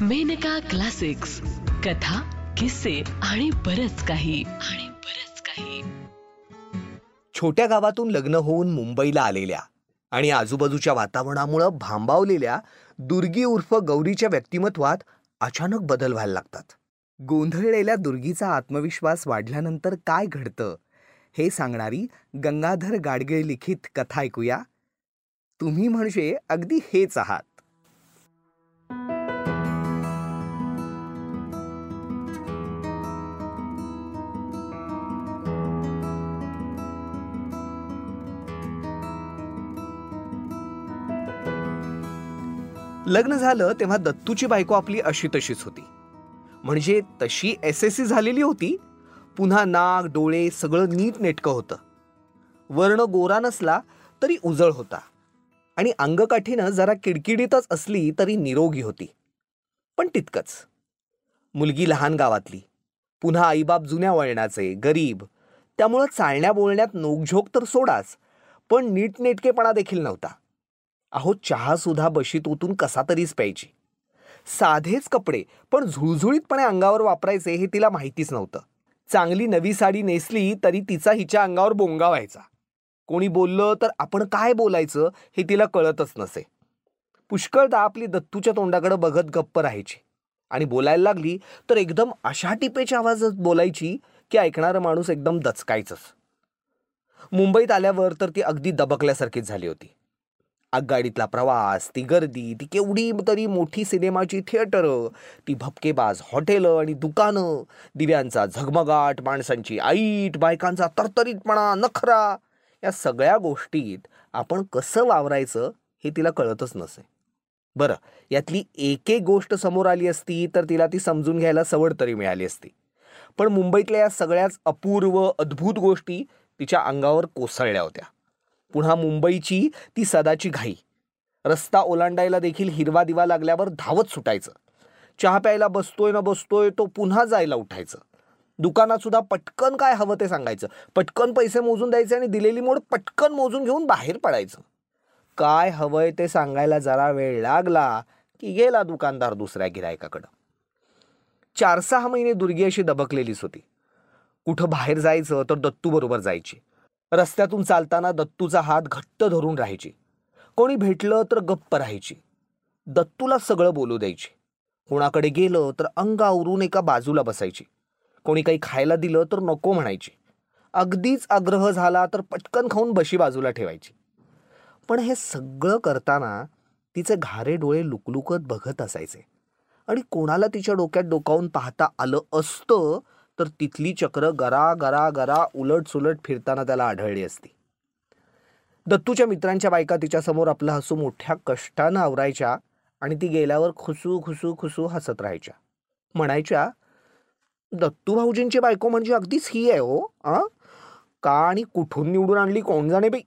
Maneka classics. कथा किस्से आणि बरच काही. आणि बरच काही. छोट्या गावातून लग्न होऊन मुंबईला आलेल्या आणि आजूबाजूच्या वातावरणामुळं भांबावलेल्या दुर्गी उर्फ गौरीच्या व्यक्तिमत्वात अचानक बदल व्हायला लागतात. गोंधळलेल्या दुर्गीचा आत्मविश्वास वाढल्यानंतर काय घडतं हे सांगणारी गंगाधर गाडगे लिखित कथा ऐकूया. तुम्ही म्हणजे अगदी हेच आहात. लग्न झालं तेव्हा दत्तूची बायको आपली अशी तशीच होती. म्हणजे तशी एस एस सी झालेली होती पुन्हा नाक डोळे सगळं नीट नेटकं होतं. वर्ण गोरा नसला तरी उजळ होता. आणि अंगकाठीनं जरा किडकिडीतच असली तरी निरोगी होती. पण तितकंच. मुलगी लहान गावातली. पुन्हा आईबाप जुन्या वळणाचे गरीब. त्यामुळं चालण्या बोलण्यात नोकझोक तर सोडाच पण नीटनेटकेपणा देखील नव्हता. अहो चहासुद्धा बशीत ओतून कसा तरीच प्यायची. साधेच कपडे पण झुळझुळीतपणे अंगावर वापरायचे हे तिला माहितीच नव्हतं. चांगली नवी साडी नेसली तरी तिचा हिच्या अंगावर बोंगा व्हायचा. कोणी बोललं तर आपण काय बोलायचं हे तिला कळतच नसे. पुष्कळदा आपली दत्तूच्या तोंडाकडे बघत गप्प राहायची. आणि बोलायला लागली तर एकदम अशा टिपेच्या आवाजात बोलायची की ऐकणारा माणूस एकदम दचकायचंच. मुंबईत आल्यावर तर ती अगदी दबकल्यासारखीच झाली होती. आगगाडीतला प्रवास ती गर्दी ती केवढी तरी मोठी सिनेमाची थिएटरं ती भपकेबाज हॉटेलं आणि दुकानं दिव्यांचा झगमगाट माणसांची आईट बायकांचा तरतरीतपणा नखरा या सगळ्या गोष्टीत आपण कसं वावरायचं हे तिला कळतच नसे. बरं यातली एक एक गोष्ट समोर आली असती तर तिला ती समजून घ्यायला सवड तरी मिळाली असती. पण मुंबईतल्या या सगळ्याच अपूर्व अद्भुत गोष्टी तिच्या अंगावर कोसळल्या होत्या. पुन्हा मुंबईची ती सदाची घाई. रस्ता ओलांडायला देखील हिरवा दिवा लागल्यावर धावत सुटायचं. चहा प्यायला बसतोय ना बसतोय तो पुन्हा जायला उठायचं. दुकानात सुद्धा पटकन काय हवं ते सांगायचं. पटकन पैसे मोजून द्यायचे आणि दिलेली मोड पटकन मोजून घेऊन बाहेर पडायचं. काय हवंय ते सांगायला जरा वेळ लागला की गेला दुकानदार दुसऱ्या गिरायकाकडं. चार सहा महिने दुर्गी अशी दबकलेलीच होती. कुठं बाहेर जायचं तर दत्तूबरोबर जायची. रस्त्यातून चालताना दत्तूचा हात घट्ट धरून राहायची. कोणी भेटलं तर गप्प राहायची. दत्तूला सगळं बोलू द्यायची. कोणाकडे गेलं तर अंग आवरून एका बाजूला बसायची. कोणी काही खायला दिलं तर नको म्हणायची. अगदीच आग्रह झाला तर पटकन खाऊन बशी बाजूला ठेवायची. पण हे सगळं करताना तिचे घारे डोळे लुकलुकत बघत असायचे. आणि कोणाला तिच्या डोक्यात डोकावून पाहता आलं असतं तर तिथली चक्र गरा गरा गरा उलट सुलट फिरताना त्याला आढळली असती. दत्तूच्या मित्रांच्या बायका तिच्यासमोर आपलं हसू मोठ्या कष्टानं आवरायच्या आणि ती गेल्यावर खुसू खुसू खुसू हसत राहायच्या. म्हणायच्या दत्तू भाऊजींची बायको म्हणजे अगदीच ही आहे हो आ? का आणि कुठून निवडून आणली कोण जाणे बाई?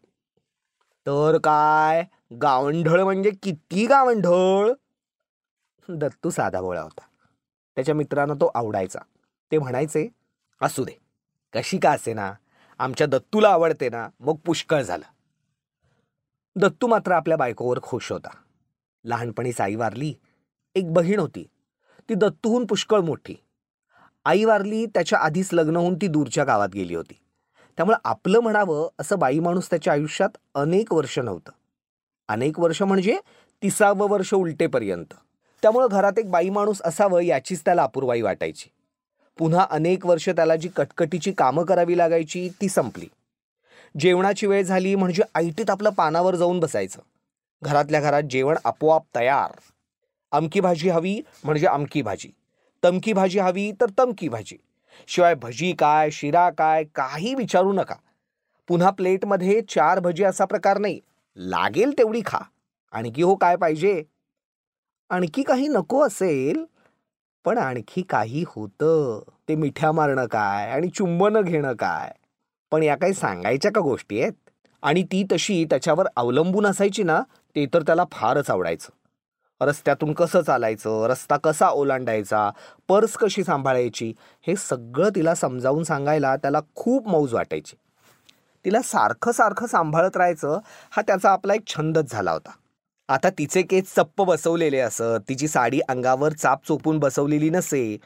तर काय गावंढळ म्हणजे किती गावंढळ? दत्तू साधा बोळा होता. त्याच्या मित्रांना तो आवडायचा. ते म्हणायचे असू दे. कशी का असे ना? आमच्या दत्तूला आवडते ना. मग पुष्कळ झालं. दत्तू मात्र आपल्या बायकोवर खुश होता. लहानपणीच आई वारली एक बहीण होती. ती दत्तूहून पुष्कळ मोठी. आई वारली त्याच्या आधीच लग्न होऊन ती दूरच्या गावात गेली होती. त्यामुळे आपलं म्हणावं असं बाई माणूस त्याच्या आयुष्यात अनेक वर्ष नव्हतं. अनेक वर्ष म्हणजे तिसावं वर्ष उलटेपर्यंत. त्यामुळं घरात एक बाई माणूस असावं याचीच त्याला अपूर्वाई वाटायची. पुन्हा अनेक वर्ष त्याला जी कटकटीची कामं करावी लागायची ती संपली. जेवणाची वेळ झाली म्हणजे ऐटीत आपलं पानावर जाऊन बसायचं. घरातल्या घरात जेवण आपोआप तयार. अमकी भाजी हवी म्हणजे अमकी भाजी. तमकी भाजी हवी तर तमकी भाजी. शिवाय भजी काय शिरा काय काही विचारू नका. पुन्हा प्लेटमध्ये चार भजी असा प्रकार नाही. लागेल तेवढी खा. आणखी हो काय पाहिजे? आणखी काही नको असेल पण आणखी काही होतं. ते मिठ्या मारणं काय आणि चुंबनं घेणं काय? पण या काही सांगायच्या का गोष्टी आहेत? आणि ती तशी त्याच्यावर अवलंबून असायची ना ते तर त्याला फारच आवडायचं. रस्त्यातून कसं चालायचं? रस्ता कसा ओलांडायचा? पर्स कशी सांभाळायची? हे सगळं तिला समजावून सांगायला त्याला खूप मौज वाटायची. तिला सारखं सारखं सांभाळत राहायचं हा त्याचा आपला एक छंदच झाला होता. आता तिचे केस चप्प बसवलेले असत तिची साडी अंगावर चाप चोपून बसवलेली नसे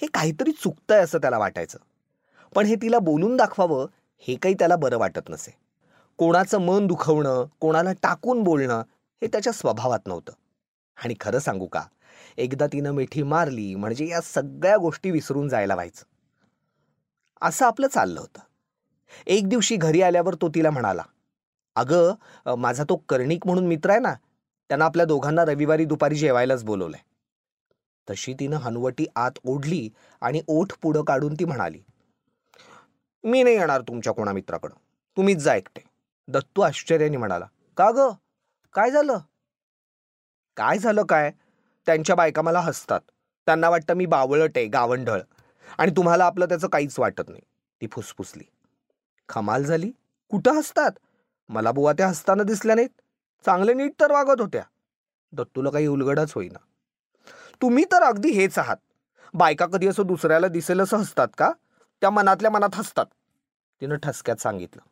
हे काहीतरी चुकतंय असं त्याला वाटायचं. पण हे तिला बोलून दाखवावं हे काही त्याला बरं वाटत नसे. कोणाचं मन दुखवणं कोणाला टाकून बोलणं हे त्याच्या स्वभावात नव्हतं. आणि खरं सांगू का एकदा तिनं मिठी मारली म्हणजे या सगळ्या गोष्टी विसरून जायला व्हायचं. असं आपलं चाललं होतं. एक दिवशी घरी आल्यावर तो तिला म्हणाला अगं माझा तो कर्णिक म्हणून मित्र आहे ना त्यांना आपल्या दोघांना रविवारी दुपारी जेवायलाच बोलवलंय. तशी तिनं हनवटी आत ओढली आणि ओठ पुढं काढून ती म्हणाली मी नाही येणार तुमच्या कोणा मित्राकडं. तुम्हीच जा एकटे. दत्तू आश्चर्याने म्हणाला का ग? काय झालं? काय झालं काय? त्यांच्या बायका मला हसतात. त्यांना वाटतं मी बावळट आहे गावंढळ. आणि तुम्हाला आपलं त्याचं काहीच वाटत नाही. ती फुसफुसली. खमाल झाली? कुठं हसतात? मला बुवा त्या हसताना दिसल्या नाहीत. चांगले नीट तर वागत होत्या. दत्तूला काही उलगडच होईना. तुम्ही तर अगदी हेच आहात. बायका कधी असं दुसऱ्याला दिसेल असं हसतात का? त्या मनातल्या मनात हसतात. तिनं ठसक्यात सांगितलं.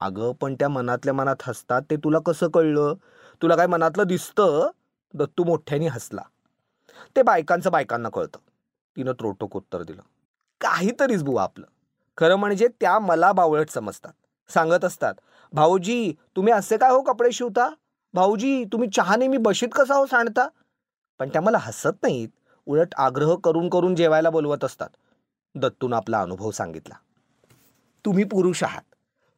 अगं पण त्या मनातल्या मनात हसतात ते तुला कसं कळलं? तुला काय मनातलं दिसतं? दत्तू मोठ्याने हसला. ते बायकांचं बायकांना कळतं. तिनं त्रोटोक उत्तर दिलं. काहीतरीच बुवा आपलं. खरं म्हणजे त्या मला बावळट समजतात. सांगत असतात भाऊजी तुम्ही असे काय हो कपडे शिवता? भाऊजी तुम्ही चहा नेहमी बशीत कसा हो सांडता? पण त्या मला हसत नाहीत. उलट आग्रह करून करून जेवायला बोलवत असतात. दत्तून आपला अनुभव सांगितला. तुम्ही पुरुष आहात.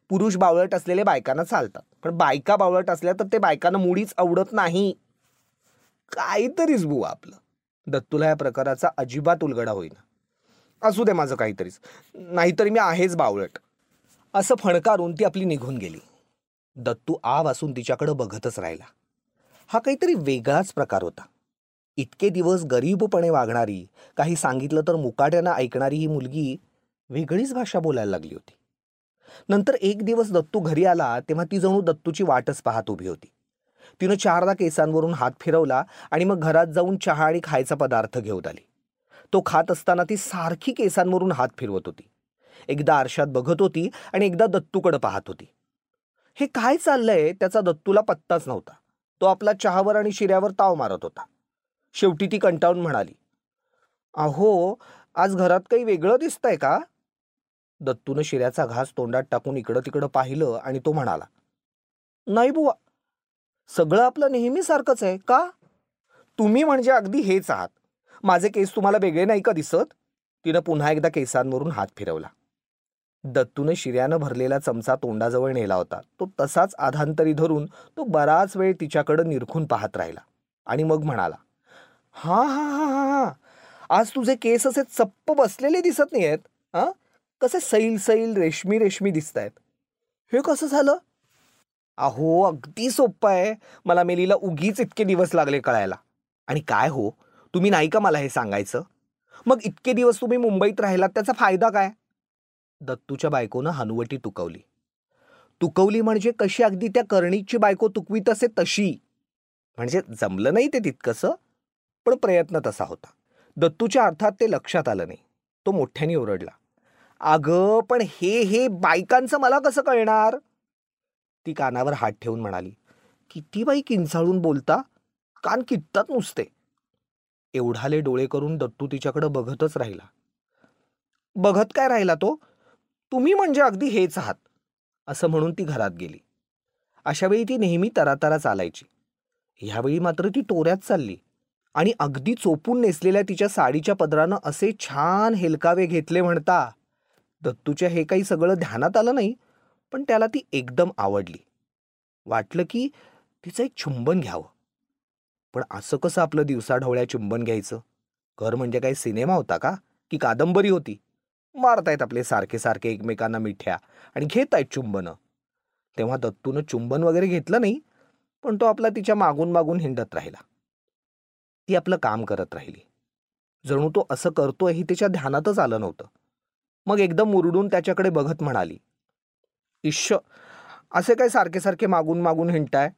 पुरुष बावळट असलेले बायकांना चालतात. पण बायका बावळट असल्या तर ते बायकांना मुळीच आवडत नाही. काहीतरीच बुवा आपलं. दत्तूला या प्रकाराचा अजिबात उलगडा होईना. असू दे माझं काहीतरीच. नाहीतरी मी आहेच बावळट. असं फणकारून ती आपली निघून गेली. दत्तू आ वासून तिच्याकडं बघतच राहिला. हा काहीतरी वेगळाच प्रकार होता. इतके दिवस गरीबपणे वागणारी काही सांगितलं तर मुकाट्यानं ऐकणारी ही मुलगी वेगळीच भाषा बोलायला लागली होती. नंतर एक दिवस दत्तू घरी आला तेव्हा ती जणू दत्तूची वाटच पाहत उभी होती. तिनं चारदा केसांवरून हात फिरवला आणि मग घरात जाऊन चहा आणि खायचा पदार्थ घेऊन आली. तो खात असताना ती सारखी केसांवरून हात फिरवत होती. एकदा आरशात बघत होती आणि एकदा दत्तूकडे पाहत होती. हे काय चाललंय? त्याचा दत्तूला पत्ताच नव्हता. तो आपला चहावर आणि शिऱ्यावर ताव मारत होता. शेवटी ती कंटाळून म्हणाली अहो आज घरात काही वेगळं दिसतंय का? दत्तूनं शिऱ्याचा घास तोंडात टाकून इकडं तिकडं पाहिलं आणि तो म्हणाला नाही बुवा सगळं आपलं नेहमीसारखंच आहे का? तुम्ही म्हणजे अगदी हेच आहात. माझे केस तुम्हाला वेगळे नाही का दिसत? तिनं पुन्हा एकदा केसांवरून हात फिरवला. दत्तूनं शिऱ्यानं भरलेला चमचा तोंडाजवळ नेला होता. तो तसाच आधांतरी धरून तो बराच वेळ तिच्याकडं निरखून पाहत राहिला आणि मग म्हणाला हा हा हा हा हा. आज तुझे केस असे चप्प बसलेले दिसत नाही आहेत हा? कसे सैल सैल रेशमी रेशमी दिसत आहेत हे कसं झालं? अहो अगदी सोपं आहे. मला मेलीला उगीच इतके दिवस लागले कळायला. आणि काय हो? तुम्ही नाही का मला हे सांगायचं? मग इतके दिवस तुम्ही मुंबईत राहिलात त्याचा फायदा काय? दत्तूच्या बायकोनं हनुवटी तुकवली. तुकवली म्हणजे कशी अगदी त्या कर्णीची बायको तुकवीत असे तशी. म्हणजे जमलं नाही ते तितकंसं? पण प्रयत्न तसा होता. दत्तूच्या अर्थात ते लक्षात आलं नाही. तो मोठ्याने ओरडला. अगं पण हे हे बायकांचं मला कसं कळणार? ती कानावर हात ठेवून म्हणाली किती बाई किंचाळून बोलता? कान कित्तात नुसते. एवढाले डोळे करून दत्तू तिच्याकडं बघतच राहिला. बघत काय राहिला तो? तुम्ही म्हणजे अगदी हेच आहात. असं म्हणून ती घरात गेली. अशावेळी ती नेहमी तरातरा चालायची. ह्यावेळी मात्र ती टोऱ्यात चालली. आणि अगदी चोपून नेसलेल्या तिच्या साडीच्या पदरानं असे छान हेलकावे घेतले म्हणता. दत्तूच्या हे काही सगळं ध्यानात आलं नाही पण त्याला ती एकदम आवडली. वाटलं की तिचं एक चुंबन घ्यावं. पण असं कसं आपलं दिवसाढवळ्या चुंबन घ्यायचं? घर म्हणजे काही सिनेमा होता का? की कादंबरी होती? मारतायत आपले सारखे सारखे एकमेकांना मिठ्या आणि घेत आहेत चुंबनं. तेव्हा दत्तूनं चुंबन वगैरे घेतलं नाही पण तो आपला तिच्या मागून मागून हिंडत राहिला. ती आपलं काम करत राहिली. जणू तो असं करतोय ही तिच्या ध्यानातच आलं नव्हतं. मग एकदम मुरडून त्याच्याकडे बघत म्हणाली इश्श असे काय सारखे सारखे मागून मागून हिंडताय?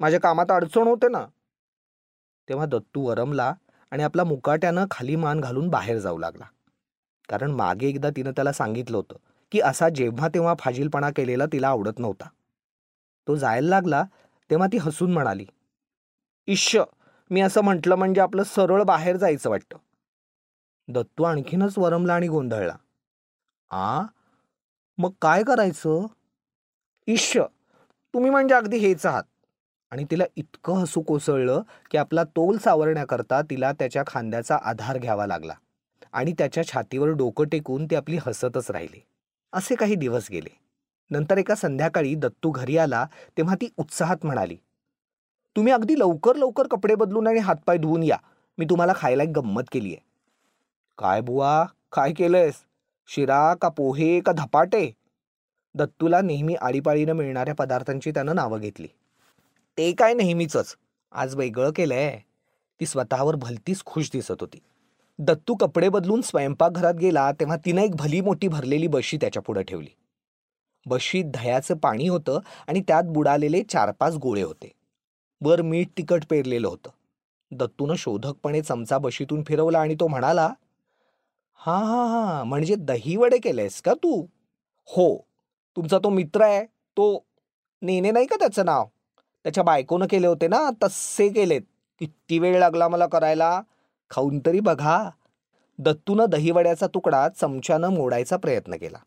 माझ्या कामात अडचण होते ना. तेव्हा दत्तू वरमला आणि आपला मुकाट्यानं खाली मान घालून बाहेर जाऊ लागला. कारण मागे एकदा तिनं त्याला सांगितलं होतं की असा जेव्हा तेव्हा फाजीलपणा केलेला तिला आवडत नव्हता. तो जायला लागला तेव्हा ती हसून म्हणाली इश्य मी असं म्हटलं म्हणजे आपलं सरळ बाहेर जायचं वाटतं. दत्तू आणखीनच वरमला आणि गोंधळला. आ? मग काय करायचं? ईश्य तुम्ही म्हणजे अगदी हेच आहात. आणि तिला इतकं हसू कोसळलं की आपला तोल सावरण्याकरता तिला त्याच्या खांद्याचा आधार घ्यावा लागला आणि त्याच्या छातीवर डोकं टेकून ती आपली हसतच राहिली. असे काही दिवस गेले. नंतर एका संध्याकाळी दत्तू घरी आला तेव्हा ती उत्साहात म्हणाली तुम्ही अगदी लवकर लवकर कपडे बदलून आणि हातपाय धुवून या. मी तुम्हाला खायला एक गंमत केली आहे. काय बुवा? काय केलंयस? शिरा का पोहे का धपाटे? दत्तूला नेहमी आळीपाळीनं मिळणाऱ्या पदार्थांची त्यानं नावं घेतली. ते काय नेहमीचंच. आज वेगळं केलंय. ती स्वतःवर भलतीच खुश दिसत होती. दत्तू कपडे बदलून स्वयंपाकघरात गेला तेव्हा तिनं एक भली मोठी भरलेली बशी त्याच्या पुढं ठेवली. बशीत दह्याचं पाणी होतं आणि त्यात बुडालेले चार पाच गोळे होते. वर मीठ तिखट पेरलेलं होतं. दत्तूनं शोधकपणे चमचा बशीतून फिरवला आणि तो म्हणाला हा हा हा म्हणजे दहीवडे केलेस का तू? हो तुमचा तो मित्र आहे तो नेने नाही का त्याचं नाव? त्याच्या बायकोनं केले होते ना तसे केलेत. किती वेळ लागला मला करायला? खाऊन तरी बघा. दत्तूनं दहीवड्याचा तुकडा चमच्यानं मोडायचा प्रयत्न केला.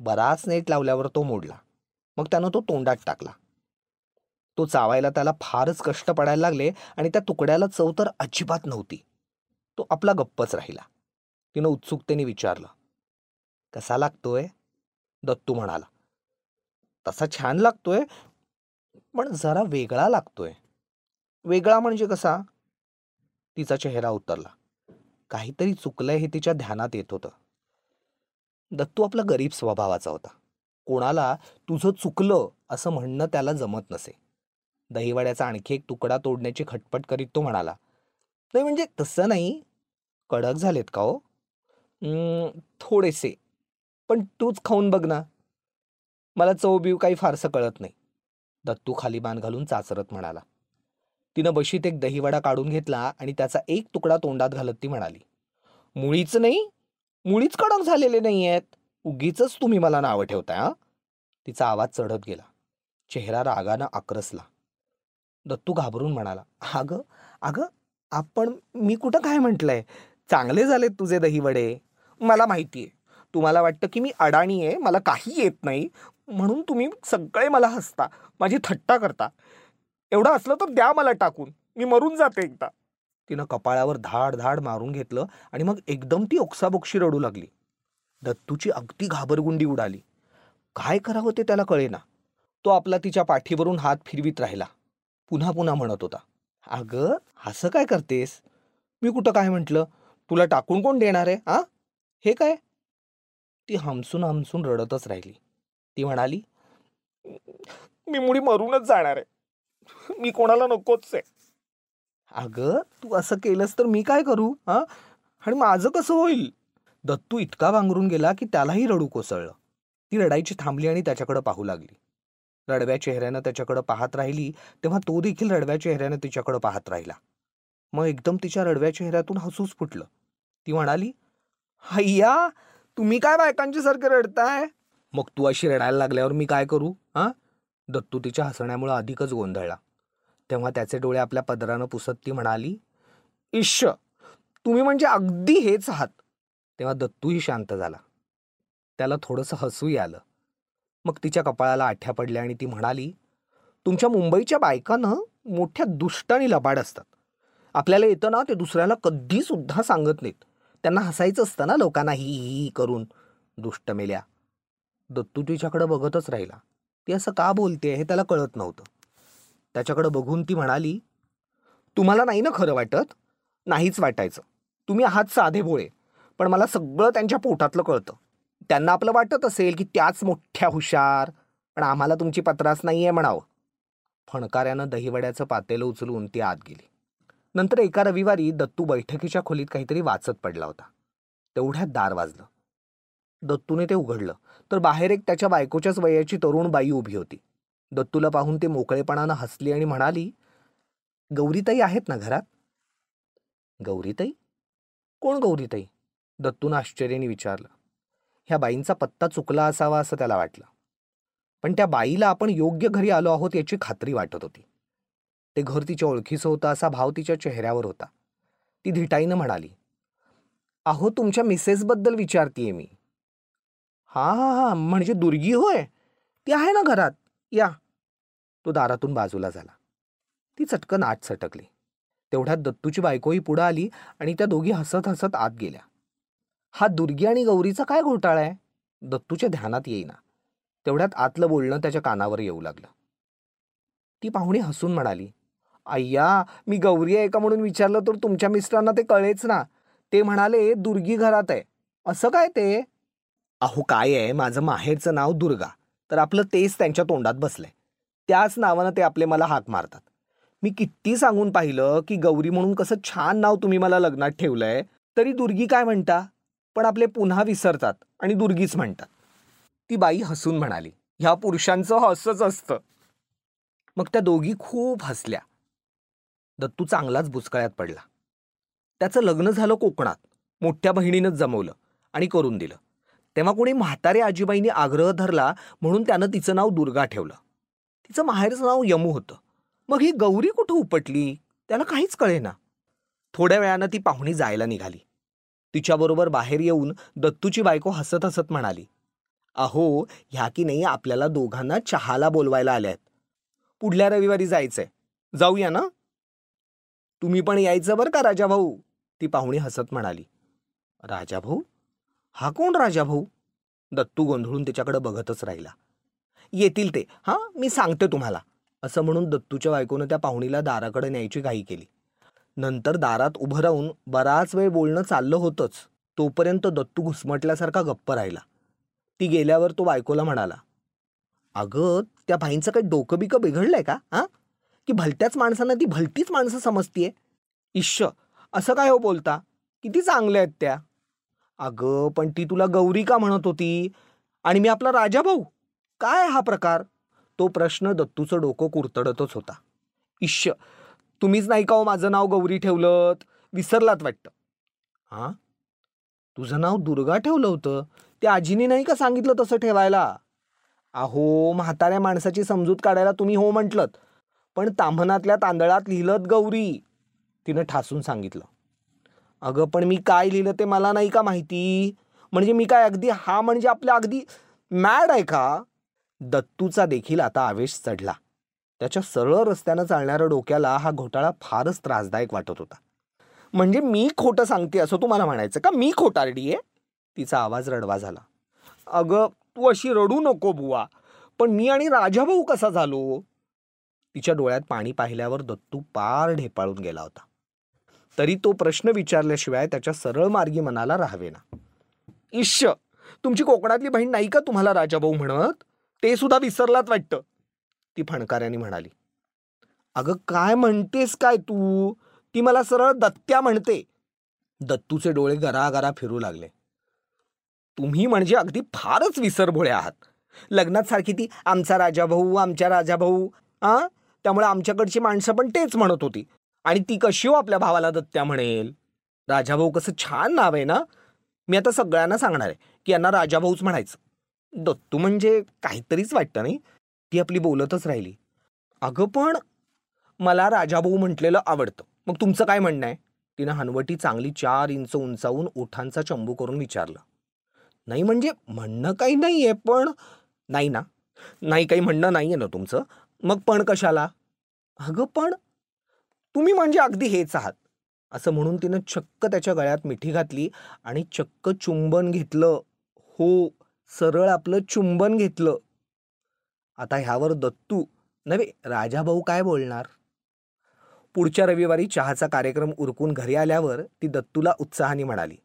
बराच नेट लावल्यावर तो मोडला. मग त्यानं तो तोंडात टाकला. तो चावायला त्याला फारच कष्ट पडायला लागले आणि त्या तुकड्याला चव तर अजिबात नव्हती. तो आपला गप्पच राहिला. तिनं उत्सुकतेने विचारलं कसा लागतोय? दत्तू म्हणाला तसा छान लागतोय पण जरा वेगळा लागतोय. वेगळा म्हणजे कसा? तिचा चेहरा उतरला. काहीतरी चुकलंय हे तिच्या ध्यानात येत होतं. दत्तू आपला गरीब स्वभावाचा होता. कोणाला तुझं चुकलं असं म्हणणं त्याला जमत नसे. दहीवड्याचा आणखी एक तुकडा तोडण्याची खटपट करीत तो म्हणाला नाही म्हणजे तसं नाही. कडक झालेत का हो? थोडेसे. पण तूच खाऊन बघ ना. मला चव बिव काही फारसं कळत नाही. दत्तू खाली मान घालून चाचरत म्हणाला. तिनं बशीत एक दहीवडा काढून घेतला आणि त्याचा एक तुकडा तोंडात घालत ती म्हणाली मुळीच नाही? मुळीच कडक झालेले नाही आहेत उगीच तुम्ही मला नावं ठेवताय हा. तिचा आवाज चढत गेला. चेहरा रागानं आक्रसला. दत्तू घाबरून म्हणाला अगं अगं आपण मी कुठं काय म्हटलंय? चांगले झालेत तुझे दहीवडे. मला माहिती आहे तुम्हाला वाटतं की मी अडाणी आहे मला काही येत नाही. म्हणून तुम्ही सगळे मला हसता माझी थट्टा करता. एवढं असलं तर द्या मला टाकून. मी मरून जाते एकदा. तिनं कपाळावर धाड धाड मारून घेतलं आणि मग एकदम ती ओक्साबोक्षी रडू लागली. दत्तूची अगदी घाबरगुंडी उडाली. काय करावं ते त्याला कळेना. तो आपला तिच्या पाठीवरून हात फिरवीत राहिला. पुन्हा पुन्हा म्हणत होता अगं असं काय करतेस? मी कुठं काय म्हटलं? तुला टाकून कोण देणार आहे आ? हे काय? ती हमसून हमसून रडतच राहिली. ती म्हणाली मी मुळी मरूनच जाणार आहे. मी कोणाला नकोच आहे. अगं तू असं केलंस तर मी काय करू हा आणि माझं कसं होईल? दत्तू इतका वांगरून गेला की त्यालाही रडू कोसळलं. ती रडायची थांबली आणि त्याच्याकडे पाहू लागली. रडव्या चेहऱ्यानं त्याच्याकडं पाहत राहिली तेव्हा तो देखील रडव्या चेहऱ्यानं तिच्याकडं पाहत राहिला. मग एकदम तिच्या रडव्या चेहऱ्यातून हसूच फुटलं. ती म्हणाली हैया तुम्ही काय बायकांची सारखं रडताय? मग तू अशी रडायला लागल्यावर मी काय करू हां? दत्तू तिच्या हसण्यामुळे अधिकच गोंधळला. तेव्हा त्याचे डोळे आपल्या पदरानं पुसत ती म्हणाली इश्य तुम्ही म्हणजे अगदी हेच आहात. तेव्हा दत्तूही शांत झाला. त्याला थोडंसं हसूही आलं. मग तिच्या कपाळाला आठ्या पडल्या आणि ती म्हणाली तुमच्या मुंबईच्या बायकानं मोठ्या दुष्ट आणि लबाड असतात. आपल्याला येतं ना ते दुसऱ्याला कधीसुद्धा सांगत नाहीत. त्यांना हसायचं असतं ना लोकांना ही ही करून. दुष्ट मेल्या. दत्तू तिच्याकडं बघतच राहिला. ती असं का बोलते हे त्याला कळत नव्हतं. त्याच्याकडं बघून ती म्हणाली तुम्हाला नाही ना खरं वाटत? नाहीच वाटायचं. तुम्ही आहात साधे भोळे पण मला सगळं त्यांच्या पोटातलं कळतं. त्यांना आपलं वाटत असेल की त्याच मोठ्या हुशार पण आम्हाला तुमची पत्रास नाही आहे म्हणावं. फणकाऱ्यानं दहीवड्याचं पातेलं उचलून ती आत गेली. नंतर एका रविवारी दत्तू बैठकीच्या खोलीत काहीतरी वाचत पडला होता. तेवढ्यात दार वाजलं. दत्तूने ते उघडलं तर बाहेर एक त्याच्या बायकोच्याच वयाची तरुण बाई उभी होती. दत्तूला पाहून ते मोकळेपणानं हसली आणि म्हणाली गौरीताई आहेत ना घरात? गौरीताई? कोण गौरीताई? दत्तूनं आश्चर्याने विचारलं. ह्या बाईंचा पत्ता चुकला असावा असं त्याला वाटलं. पण त्या बाईला आपण योग्य घरी आलो आहोत याची खात्री वाटत होती. ते घर तिच्या ओळखीचं होतं असा भाव तिच्या चेहऱ्यावर होता. ती धिटाईनं म्हणाली अहो तुमच्या मिसेसबद्दल विचारतीये मी. हा हा हा म्हणजे दुर्गी होय? ती आहे ना घरात? या. तो दारातून बाजूला झाला. ती चटकन आत सटकली. तेवढ्यात दत्तूची बायकोही पुढं आली आणि त्या दोघी हसत हसत आत गेल्या. हा दुर्गी आणि गौरीचा काय घोटाळा आहे? दत्तूच्या ध्यानात येईना. तेवढ्यात आतलं बोलणं त्याच्या कानावर येऊ लागलं. ती पाहुणी हसून म्हणाली अय्या मी गौरी आहे का म्हणून विचारलं तर तुमच्या मिस्टरांना ते कळेच ना. ते म्हणाले दुर्गी घरात आहे. असं काय ते? अहो काय आहे? माझं माहेरचं नाव दुर्गा. तर आपलं तेच त्यांच्या तोंडात बसलंय. त्याच नावानं ते आपले मला हाक मारतात. मी किती सांगून पाहिलं की गौरी म्हणून कसं छान नाव तुम्ही मला लग्नात ठेवलंय. तरी दुर्गी काय म्हणता? पण आपले पुन्हा विसरतात आणि दुर्गीच म्हणतात. ती बाई हसून म्हणाली ह्या पुरुषांचं हसच असतं. मग त्या दोघी खूप हसल्या. दत्तू चांगलाच बुचकळ्यात पडला. त्याचं लग्न झालं कोकणात. मोठ्या बहिणीनंच जमवलं आणि करून दिलं. तेव्हा कोणी म्हातारे आजीबाईंनी आग्रह धरला म्हणून त्यानं तिचं नाव दुर्गा ठेवलं. तिचं माहेरचं नाव यमू होतं. मग ही गौरी कुठं उपटली? त्याला काहीच कळेना. थोड्या वेळानं ती पाहुणी जायला निघाली. तिच्याबरोबर बाहेर येऊन दत्तूची बायको हसत हसत म्हणाली अहो ह्या की नाही आपल्याला दोघांना चहाला बोलवायला आल्यात. पुढल्या रविवारी जायचंय. जाऊया ना? तुम्ही पण यायचं बरं का राजाभाऊ ती पाहुणी हसत म्हणाली राजाभाऊ हा कोण राजाभाऊ दत्तू गोंधळून तिच्याकडे बघतच राहिला येतील ते. हां मी सांगते तुम्हाला. असं म्हणून दत्तूच्या बायकोनं त्या पाहुणीला दाराकडे न्यायची घाई केली. नंतर दारात उभं राहून बराच वेळ बोलणं चाललं होतंच. तोपर्यंत दत्तू घुसमटल्यासारखा गप्प राहिला. ती गेल्यावर तो बायकोला म्हणाला अगं त्या बाईंचं काही डोकं बिकं बिघडलंय का हां? की भलत्याच माणसांना ती भलतीच माणसं समजतीये? इश्श असं काय हो बोलता? किती चांगल्या आहेत त्या. अगं पण ती तुला गौरी का म्हणत होती? आणि मी आपला राजा भाऊ? काय हा प्रकार? तो प्रश्न दत्तूचं डोकं कुरतडतच होता. इश्य तुम्हीच नाही का हो माझं नाव गौरी ठेवलं विसरलात वाटतं. हां? तुझं नाव दुर्गा ठेवलं होतं. ते आजीने नाही का सांगितलं तसं ठेवायला? अहो म्हाताऱ्या माणसाची समजूत काढायला तुम्ही हो म्हटलं पण ताम्हनातल्या तांदळात लिहिलं गौरी. तिनं ठासून सांगितलं. अगं पण मी काय लिहिलं ते मला नाही का माहिती? म्हणजे मी काय अगदी हा म्हणजे आपल्या अगदी मॅड आहे का? दत्तूचा देखील आता आवेश चढला. त्याच्या सरळ रस्त्यानं चालणाऱ्या डोक्याला हा घोटाळा फारच त्रासदायक वाटत होता. म्हणजे मी खोटं सांगते असं तुम्हाला म्हणायचं का? मी खोटारडी आहे तिचा आवाज रडवा झाला. अगं तू अशी रडू नको बुवा. पण मी आणि राजाभाऊ कसा झालो? तिच्या डोळ्यात पाणी पाहिल्यावर दत्तू पार ढेपाळून गेला होता. तरी तो प्रश्न विचारल्याशिवाय त्याच्या सरळ मार्गी मनाला राहावेना. इश्य तुमची कोकणातली बहीण नाही का तुम्हाला राजाभाऊ म्हणत? ते सुद्धा विसरलात वाटतं. ती फणकाऱ्याने म्हणाली. अगं काय म्हणतेस काय तू? ती मला सरळ दत्त्या म्हणते. दत्तूचे डोळे गरागरा फिरू लागले. तुम्ही म्हणजे अगदी फारच विसरभोळे आहात. लग्नात सारखी ती आमचा राजाभाऊ आमच्या राजाभाऊ आ? त्यामुळे आमच्याकडची माणसं पण तेच म्हणत होती. आणि ती कशी हो आपल्या भावाला दत्त्या म्हणेल? राजाभाऊ कसं छान नाव आहे ना? मी आता सगळ्यांना सांगणार आहे की यांना राजाभाऊच म्हणायचं. दत्तू म्हणजे काहीतरीच वाटतं नाही? ती आपली बोलतच राहिली. अगं पण मला राजाभाऊ म्हटलेलं आवडतं. मग तुमचं काय म्हणणं आहे? तिनं हनवटी चांगली चार इंच उंचावून ओठांचा चंबू करून विचारलं. नाही म्हणजे म्हणणं काही नाही आहे पण नाही ना. नाही काही म्हणणं नाही आहे ना तुमचं. मग पण कशाला? अगं पण तुम्ही म्हणजे अगदी हेच आहात. असं म्हणून तिनं चक्क त्याच्या गळ्यात मिठी घातली आणि चक्क चुंबन घेतलं. हो सरळ आपलं चुंबन घेतलं. आता ह्यावर दत्तू नव्हे राजाभाऊ काय बोलणार? पुढच्या रविवारी चहाचा कार्यक्रम उरकून घरी आल्यावर ती दत्तूला उत्साहाने म्हणाली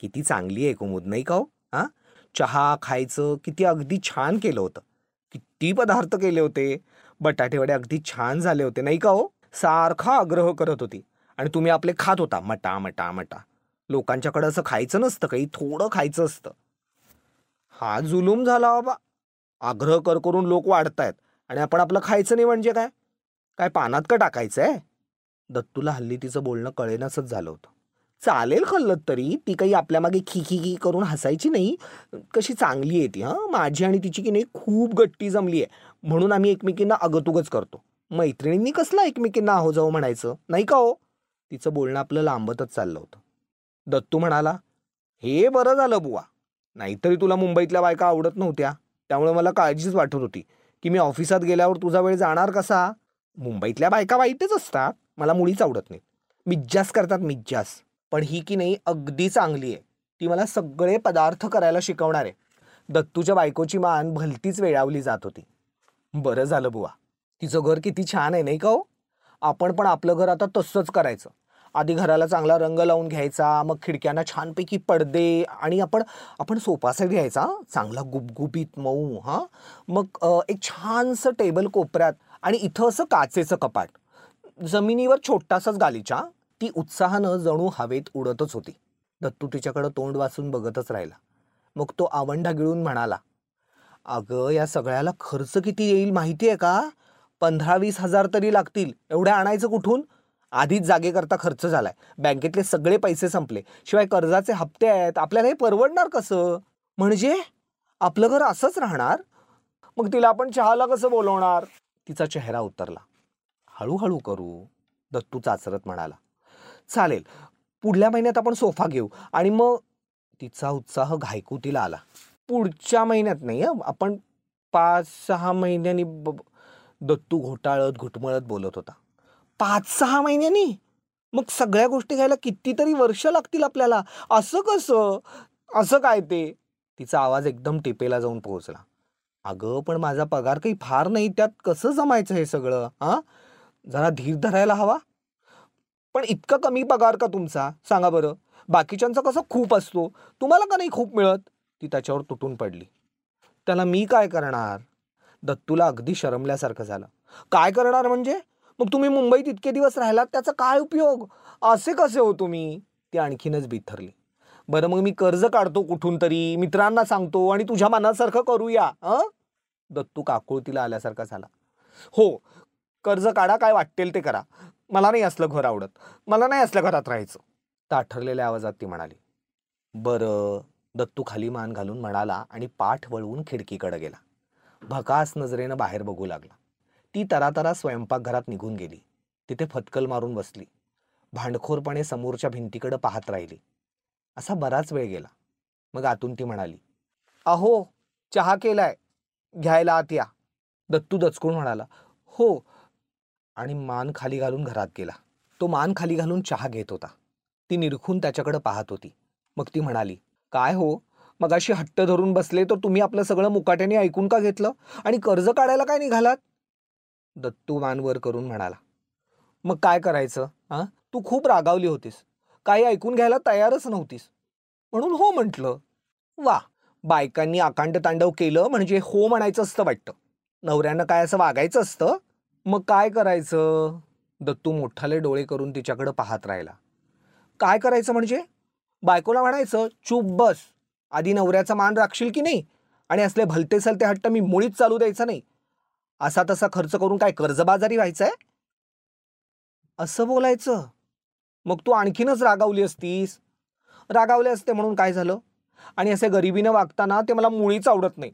किती चांगली आहे कुमुद नाही का हो? हा? चहा खायचं किती अगदी छान केलं होतं. किती पदार्थ केले होते. बटाटेवडे अगदी छान झाले होते नाही का हो? सारखा आग्रह करत होती. आणि तुम्ही आपले खात होता मटा मटा मटा. लोकांच्याकडे असं खायचं नसतं काही थोडं खायचं असतं. हा जुलूम झाला हो बाबा आग्रह कर करून लोक वाढतायत. आणि आपण आपलं खायचं नाही म्हणजे काय? काय पानात का टाकायचं आहे दत्तूला हल्ली तिचं बोलणं कळेनासच झालं होतं. चालेल खल्लत तरी ती काही आपल्या मागे खी खी करून हसायची नाही. कशी चांगली आहे ती हां? माझी आणि तिची की नाही खूप गट्टी जमली आहे. म्हणून आम्ही एकमेकींना अगतुगच करतो. मैत्रिणींनी कसला एकमेकींना आहो जाऊ म्हणायचं? नाही का हो? तिचं बोलणं आपलं लांबतच चाललं होतं. दत्तू म्हणाला हे बरं झालं बुवा. नाहीतरी तुला मुंबईतल्या बायका आवडत नव्हत्या. त्यामुळे मला काळजीच वाटत होती की मी ऑफिसात गेल्यावर तुझा वेळ जाणार कसा? मुंबईतल्या बायका वाईटच असतात. मला मुळीच आवडत नाहीत. मिज्जास करतात मिज्जास. पण ही की नाही अगदी चांगली आहे. ती मला सगळे पदार्थ करायला शिकवणार आहे. दत्तूच्या बायकोची मान भलतीच वेळावली जात होती. बरं झालं बुवा. तिचं घर किती छान आहे नाही का हो? आपण पण आपलं घर आता तसंच करायचं. आधी घराला चांगला रंग लावून घ्यायचा मग खिडक्यांना छानपैकी पडदे आणि आपण आपण सोफा घ्यायचा चांगला गुबगुबीत मऊ हां. मग एक छानसं टेबल कोपऱ्यात आणि इथं असं काचेचं कपाट. जमिनीवर छोटासाच गालीचा ती उत्साहानं जणू हवेत उडतच होती. दत्तू तिच्याकडं तोंड वाचून बघतच राहिला. मग तो आवंढा गिळून म्हणाला अगं या सगळ्याला खर्च किती येईल माहिती आहे का? पंधरा वीस हजार तरी लागतील. एवढ्या आणायचं कुठून? आधीच जागेकरता खर्च झालाय. बँकेतले सगळे पैसे संपले. शिवाय कर्जाचे हप्ते आहेत. आपल्याला हे परवडणार कसं? म्हणजे? आपलं घर असंच राहणार? मग तिला आपण चहाला कसं बोलवणार? तिचा चेहरा उतरला. हळूहळू करू दत्तू चाचरत म्हणाला. चालेल. पुढल्या महिन्यात आपण सोफा घेऊ. आणि मग तिचा उत्साह घायकुतीला आला. पुढच्या महिन्यात नाही आपण पाच सहा महिन्यांनी ब- दत्तू घोटाळत घुटमळत बोलत होता. पाच सहा महिन्यांनी. मग सगळ्या गोष्टी घ्यायला कितीतरी वर्ष लागतील आपल्याला. असं कसं? असं काय ते? तिचा आवाज एकदम टिपेला जाऊन पोहोचला. अगं पण माझा पगार काही फार नाही. त्यात कसं जमायचं हे सगळं? हां? जरा धीर धरायला हवा. पण इतका कमी पगार का तुमचा? सांगा बरं. बाकीच्यांचा कसं खूप असतो? तुम्हाला का नाही खूप मिळत? ती त्याच्यावर तुटून पडली. त्याला मी काय करणार? दत्तूला अगदी शरमल्यासारखं झालं. काय करणार म्हणजे? मग तुम्ही मुंबईत इतके दिवस राहिलात त्याचा काय उपयोग? असे कसे हो तुम्ही? ती आणखीनच बिथरली बरं मग मी कर्ज काढतो कुठून तरी मित्रांना सांगतो आणि तुझ्या मनासारखं करूया अं दत्तू काकुळतीला आल्यासारखा झाला. हो कर्ज काढा काय वाटेल ते करा. मला नाही असलं घर आवडत. मला नाही असल्या घरात राहायचं. ताठरलेल्या आवाजात ती म्हणाली. बरं दत्तू खाली मान घालून म्हणाला आणि पाठ वळवून खिडकीकडे गेला. भकास नजरेनं बाहेर बघू लागला. ती तरातरा स्वयंपाकघरात निघून गेली. तिथे फतकल मारून बसली. भांडखोरपणे समोरच्या भिंतीकडे पाहत राहिली. असा बराच वेळ गेला. मग आतून ती म्हणाली अहो चहा केलाय. घ्यायला आत या. दत्तू दचकून म्हणाला हो. आणि मान खाली घालून घरात गेला. तो मान खाली घालून चहा घेत होता. ती निरखून त्याच्याकडे पाहत होती. मग ती म्हणाली काय हो? मग अशी हट्ट धरून बसले तर तुम्ही आपलं सगळं मुकाट्याने ऐकून का घेतलं? आणि कर्ज काढायला काय निघालात? दत्तू मान वर करून म्हणाला मग काय करायचं हां? तू खूप रागावली होतीस. काही ऐकून घ्यायला तयारच नव्हतीस. म्हणून हो म्हटलं वा बायकांनी आकांड तांडव केलं म्हणजे हो म्हणायचं असतं वाटतं. नवऱ्यानं काय असं वागायचं असतं? मग काय करायचं? दत्तू मोठाले डोळे करून तिच्याकडं पाहत राहिला. काय करायचं म्हणजे? बायकोला म्हणायचं चूप बस आधी नवऱ्याचा मान राखशील की नाही? आणि असले भलते सलते हट्ट मी मुळीच चालू द्यायचा नाही. असा तसा खर्च करून काय कर्जबाजारी व्हायचंय? असं बोलायचं. मग तू आणखीनच रागावली असतीस. रागावले असते म्हणून काय झालं? आणि असे गरिबीनं वागताना ते मला मुळीच आवडत नाही.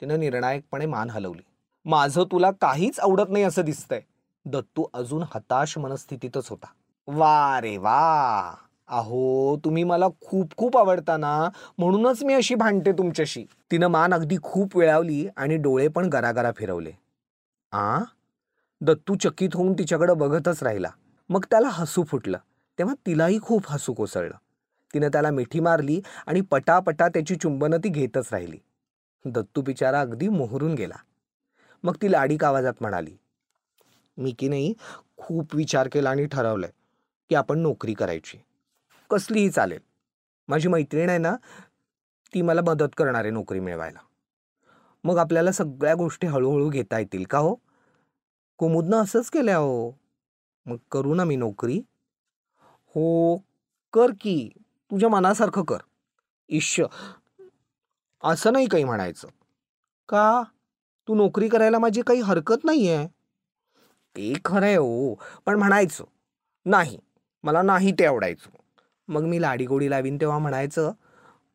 तिनं निर्णायकपणे मान हलवली. माझं तुला काहीच आवडत नाही असं दिसतंय. दत्तू अजून हताश मनस्थितीतच होता. वा रे वा! अहो तुम्ही मला खूप खूप आवडता ना? म्हणूनच मी अशी भांडते तुमच्याशी. तिनं मान अगदी खूप वेळावली आणि डोळे पण गरागरा फिरवले. आ? दत्तू चकित होऊन तिच्याकडं बघतच राहिला. मग त्याला हसू फुटलं. तेव्हा तिलाही खूप हसू कोसळलं. तिनं त्याला मिठी मारली आणि पटापटा त्याची चुंबनं ती घेतच राहिली. दत्तू बिचारा अगदी मोहरून गेला. मग ती लाडीक आवाजात म्हणाली मी की नाही खूप विचार केला आणि ठरवलंय की आपण नोकरी करायची. कसलीही चालेल. माझी मैत्रीण आहे ना ती मला मदत करणार आहे नोकरी मिळवायला. मग आपल्याला सगळ्या गोष्टी हळूहळू घेता येतील का हो? कुमुदनं असंच केलं हो मग करू ना मी नोकरी. हो कर की तुझ्या मनासारखं कर. इश्य असं नाही काही म्हणायचं. का? तू नोकरी करायला माझी काही हरकत नाही आहे ते खरं आहे हो पण म्हणायचं नाही मला नाही ते आवडायचं. मग मी लाडीगोडी लावीन तेव्हा म्हणायचं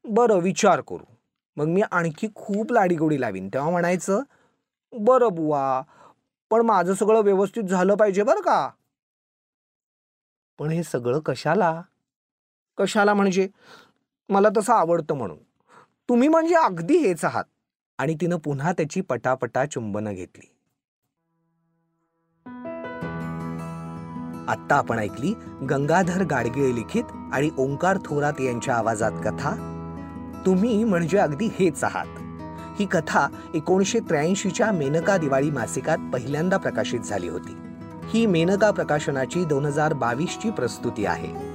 बरं विचार करू. मग मी आणखी खूप लाडीगोडी लावीन. तेव्हा म्हणायचं बरं बुवा पण माझं सगळं व्यवस्थित झालं पाहिजे बरं का? पण हे सगळं कशाला? कशाला म्हणजे? मला तसं आवडतं म्हणून. तुम्ही म्हणजे अगदी हेच आहात. आणि तिनं पुन्हा त्याची पटापटा चुंबनं घेतली. आत्ता आपण ऐकली गंगाधर गाडगिळे लिखित आणि ओंकार थोरात यांच्या आवाजात कथा. तुम्ही म्हणजे अगदी हेच आहात. ही कथा एकोणीसशे त्र्याऐंशीच्या मेनका दिवाळी मासिकात पहिल्यांदा प्रकाशित झाली होती. ही मेनका प्रकाशनाची दोन हजार बावीसची प्रस्तुती आहे.